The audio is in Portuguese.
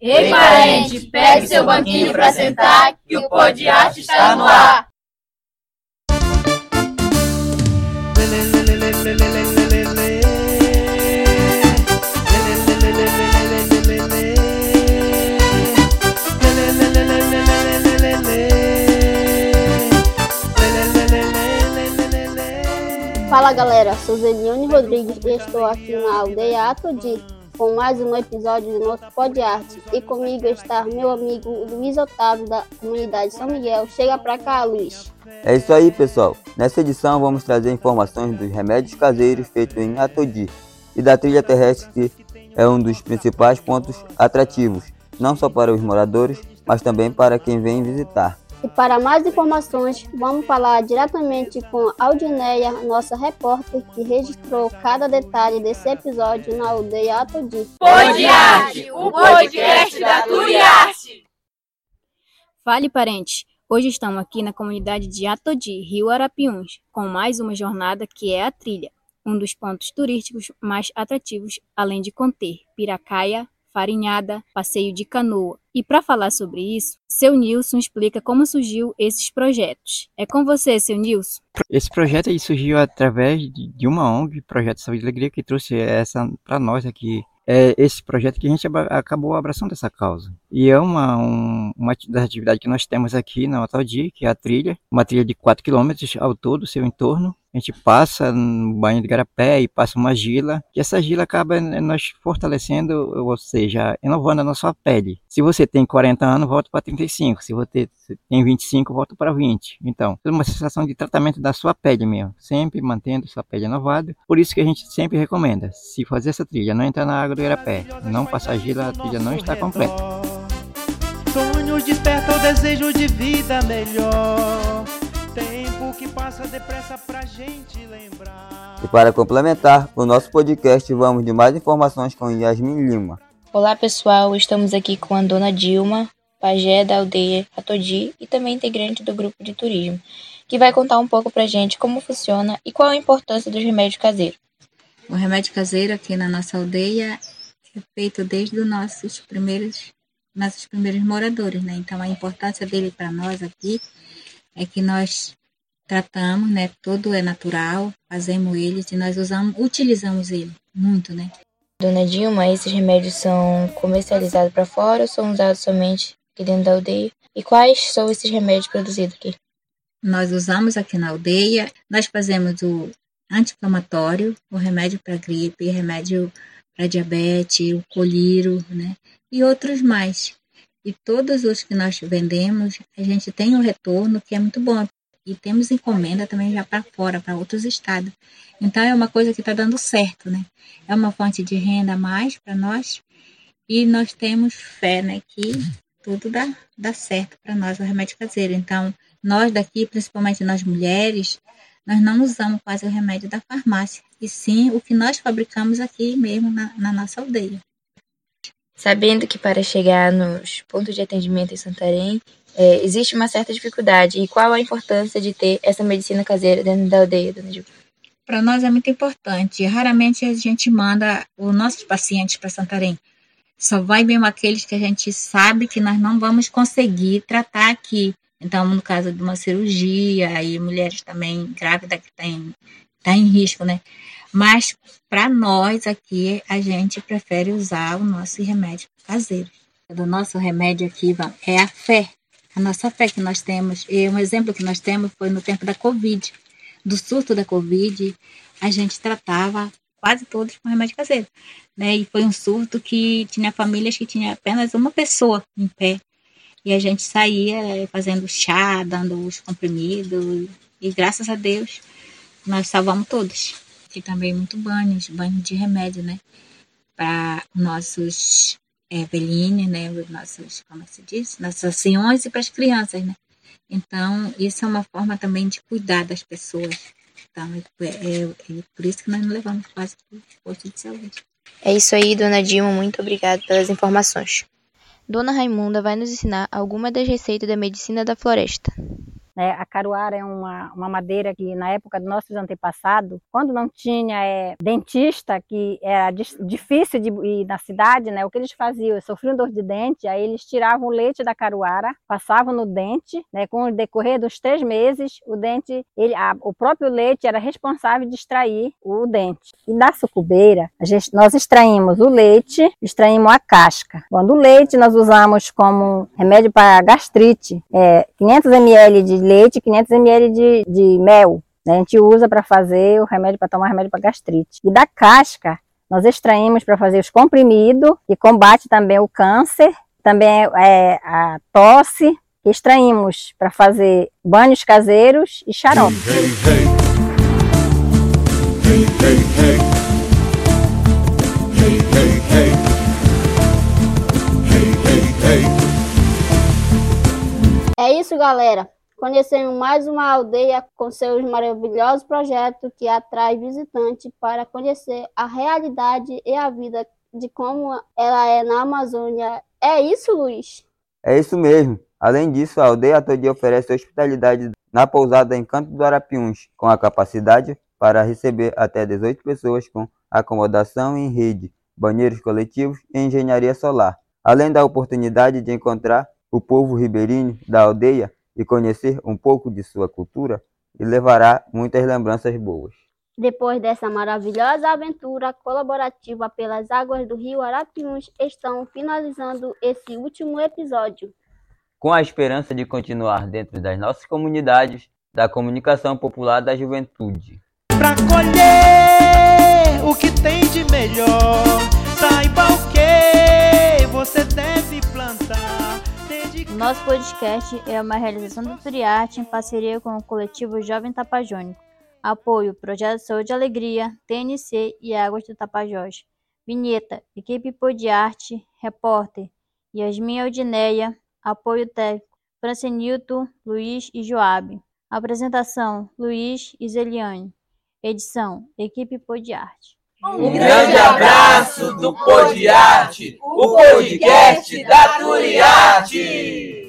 Ei, parente, pegue seu banquinho para sentar, que o pó de arte está no ar. Fala galera, sou Zeliane Rodrigues e estou aqui na aldeia Atodi com mais um episódio do nosso Pod Arte. E comigo está meu amigo Luiz Otávio da comunidade São Miguel. Chega pra cá, Luiz. É isso aí, pessoal. Nessa edição vamos trazer informações dos remédios caseiros feitos em Atodi e da trilha terrestre que é um dos principais pontos atrativos, não só para os moradores, mas também para quem vem visitar. E para mais informações, vamos falar diretamente com Aldineia, nossa repórter que registrou cada detalhe desse episódio na aldeia Atodi. Arte, o podcast da Turiarte. Fale, parente. Hoje estamos aqui na comunidade de Atodi, Rio Arapiuns, com mais uma jornada que é a trilha, um dos pontos turísticos mais atrativos, além de conter Piracaia, farinhada, passeio de canoa. E para falar sobre isso, seu Nilson explica como surgiu esses projetos. É com você, seu Nilson. Esse projeto aí surgiu através de uma ONG, Projeto Saúde e Alegria, que trouxe essa para nós aqui é esse projeto que a gente acabou abraçando essa causa. E é uma, um, uma das atividades que nós temos aqui na Otaldi, que é a trilha, uma trilha de 4 km ao todo, seu entorno, a gente passa no banho de garapé e passa uma gila, e essa gila acaba né, nós fortalecendo, ou seja, inovando a nossa pele. Se você tem 40 anos, volta para 35. Se você tem 25, volta para 20. Então, é uma sensação de tratamento da sua pele mesmo, sempre mantendo sua pele inovada. Por isso que a gente sempre recomenda, se fazer essa trilha, não entrar na água do garapé, não passar gila, a trilha não está completa. Sonhos despertam o desejo de vida melhor tempo que passa depressa pra gente lembrar. E para complementar o nosso podcast, vamos de mais informações com Yasmin Lima. Olá pessoal, estamos aqui com a dona Dilma, pajé da aldeia Atodi e também integrante do grupo de turismo, que vai contar um pouco pra gente como funciona e qual a importância dos remédios caseiros. O remédio caseiro aqui na nossa aldeia é feito desde os nossos primeiros nossos primeiros moradores, né? Então a importância dele para nós aqui é que nós tratamos, né? Todo é natural, fazemos eles e nós usamos, utilizamos ele muito, né? Dona Dilma, esses remédios são comercializados para fora ou são usados somente aqui dentro da aldeia? E quais são esses remédios produzidos aqui? Nós usamos aqui na aldeia, nós fazemos o anti-inflamatório, o remédio para gripe, remédio para diabetes, o colírio, né? E outros mais. E todos os que nós vendemos, a gente tem um retorno que é muito bom. E temos encomenda também já para fora, para outros estados. Então é uma coisa que está dando certo, né? É uma fonte de renda a mais para nós. E nós temos fé, né? Que tudo dá, dá certo para nós, o remédio caseiro. Então, nós daqui, principalmente nós mulheres, nós não usamos quase o remédio da farmácia, e sim o que nós fabricamos aqui mesmo na, na nossa aldeia. Sabendo que para chegar nos pontos de atendimento em Santarém é, existe uma certa dificuldade, e qual a importância de ter essa medicina caseira dentro da aldeia, dona Gil? Para nós é muito importante. Raramente a gente manda os nossos pacientes para Santarém. Só vai mesmo aqueles que a gente sabe que nós não vamos conseguir tratar aqui. Então, no caso de uma cirurgia, e mulheres também grávidas que têm tá em risco, né? Mas para nós aqui, a gente prefere usar o nosso remédio caseiro. O nosso remédio aqui é a fé, a nossa fé que nós temos. E um exemplo que nós temos foi no tempo da Covid, do surto da Covid, a gente tratava quase todos com remédio caseiro, né? E foi um surto que tinha famílias que tinha apenas uma pessoa em pé. E a gente saía fazendo chá, dando os comprimidos, e graças a Deus nós salvamos todos e também muito banhos, banhos de remédio, né? Para nossos é, velhinhos, né? Os nossos, como se diz? Nossos anciões e para as crianças, né? Então, isso é uma forma também de cuidar das pessoas. Então, é, é, é por isso que nós não levamos quase para o posto de saúde. É isso aí, dona Dilma. Muito obrigada pelas informações. Dona Raimunda vai nos ensinar alguma das receitas da medicina da floresta. Né? A caruara é uma, uma madeira que, na época dos nossos antepassados, quando não tinha é, dentista, que era difícil de ir na cidade, né? o que eles faziam? Eles sofriam dor de dente, aí eles tiravam o leite da caruara, passavam no dente, né? com o decorrer dos três meses, o dente, ele, a, o próprio leite era responsável de extrair o dente. E da sucubeira, gente, nós extraímos o leite, extraímos a casca. Quando o leite nós usamos como remédio para gastrite, é, 500 ml de leite, 500 ml de, de mel. Né? A gente usa para fazer o remédio, para tomar remédio para gastrite. E da casca, nós extraímos para fazer os comprimidos, que combate também o câncer, também é, a tosse. Extraímos para fazer banhos caseiros e xarope. Hey, hey, hey. É isso, galera. Conhecemos mais uma aldeia com seus maravilhosos projetos que atrai visitantes para conhecer a realidade e a vida de como ela é na Amazônia. É isso, Luiz? É isso mesmo. Além disso, a aldeia Todi oferece hospitalidade na pousada Encanto do Arapiuns, com a capacidade para receber até 18 pessoas com acomodação em rede, banheiros coletivos e engenharia solar, além da oportunidade de encontrar o povo ribeirinho da aldeia e conhecer um pouco de sua cultura e levará muitas lembranças boas. Depois dessa maravilhosa aventura colaborativa pelas águas do rio Arapiuns, estão finalizando esse último episódio. Com a esperança de continuar dentro das nossas comunidades da comunicação popular da juventude. Para colher o que tem de melhor, saiba o que você deve plantar. Nosso podcast é uma realização do Turiarte em parceria com o coletivo Jovem Tapajônico. Apoio Projeto Saúde e Alegria, TNC e Águas do Tapajós. Vinheta, equipe Podiarte, repórter Yasmin Aldineia, apoio técnico Francenilton, Luiz e Joabe. Apresentação Luiz e Zeliane. Edição Equipe Podiarte. Um grande abraço do Podiarte, o podcast da Turiarte.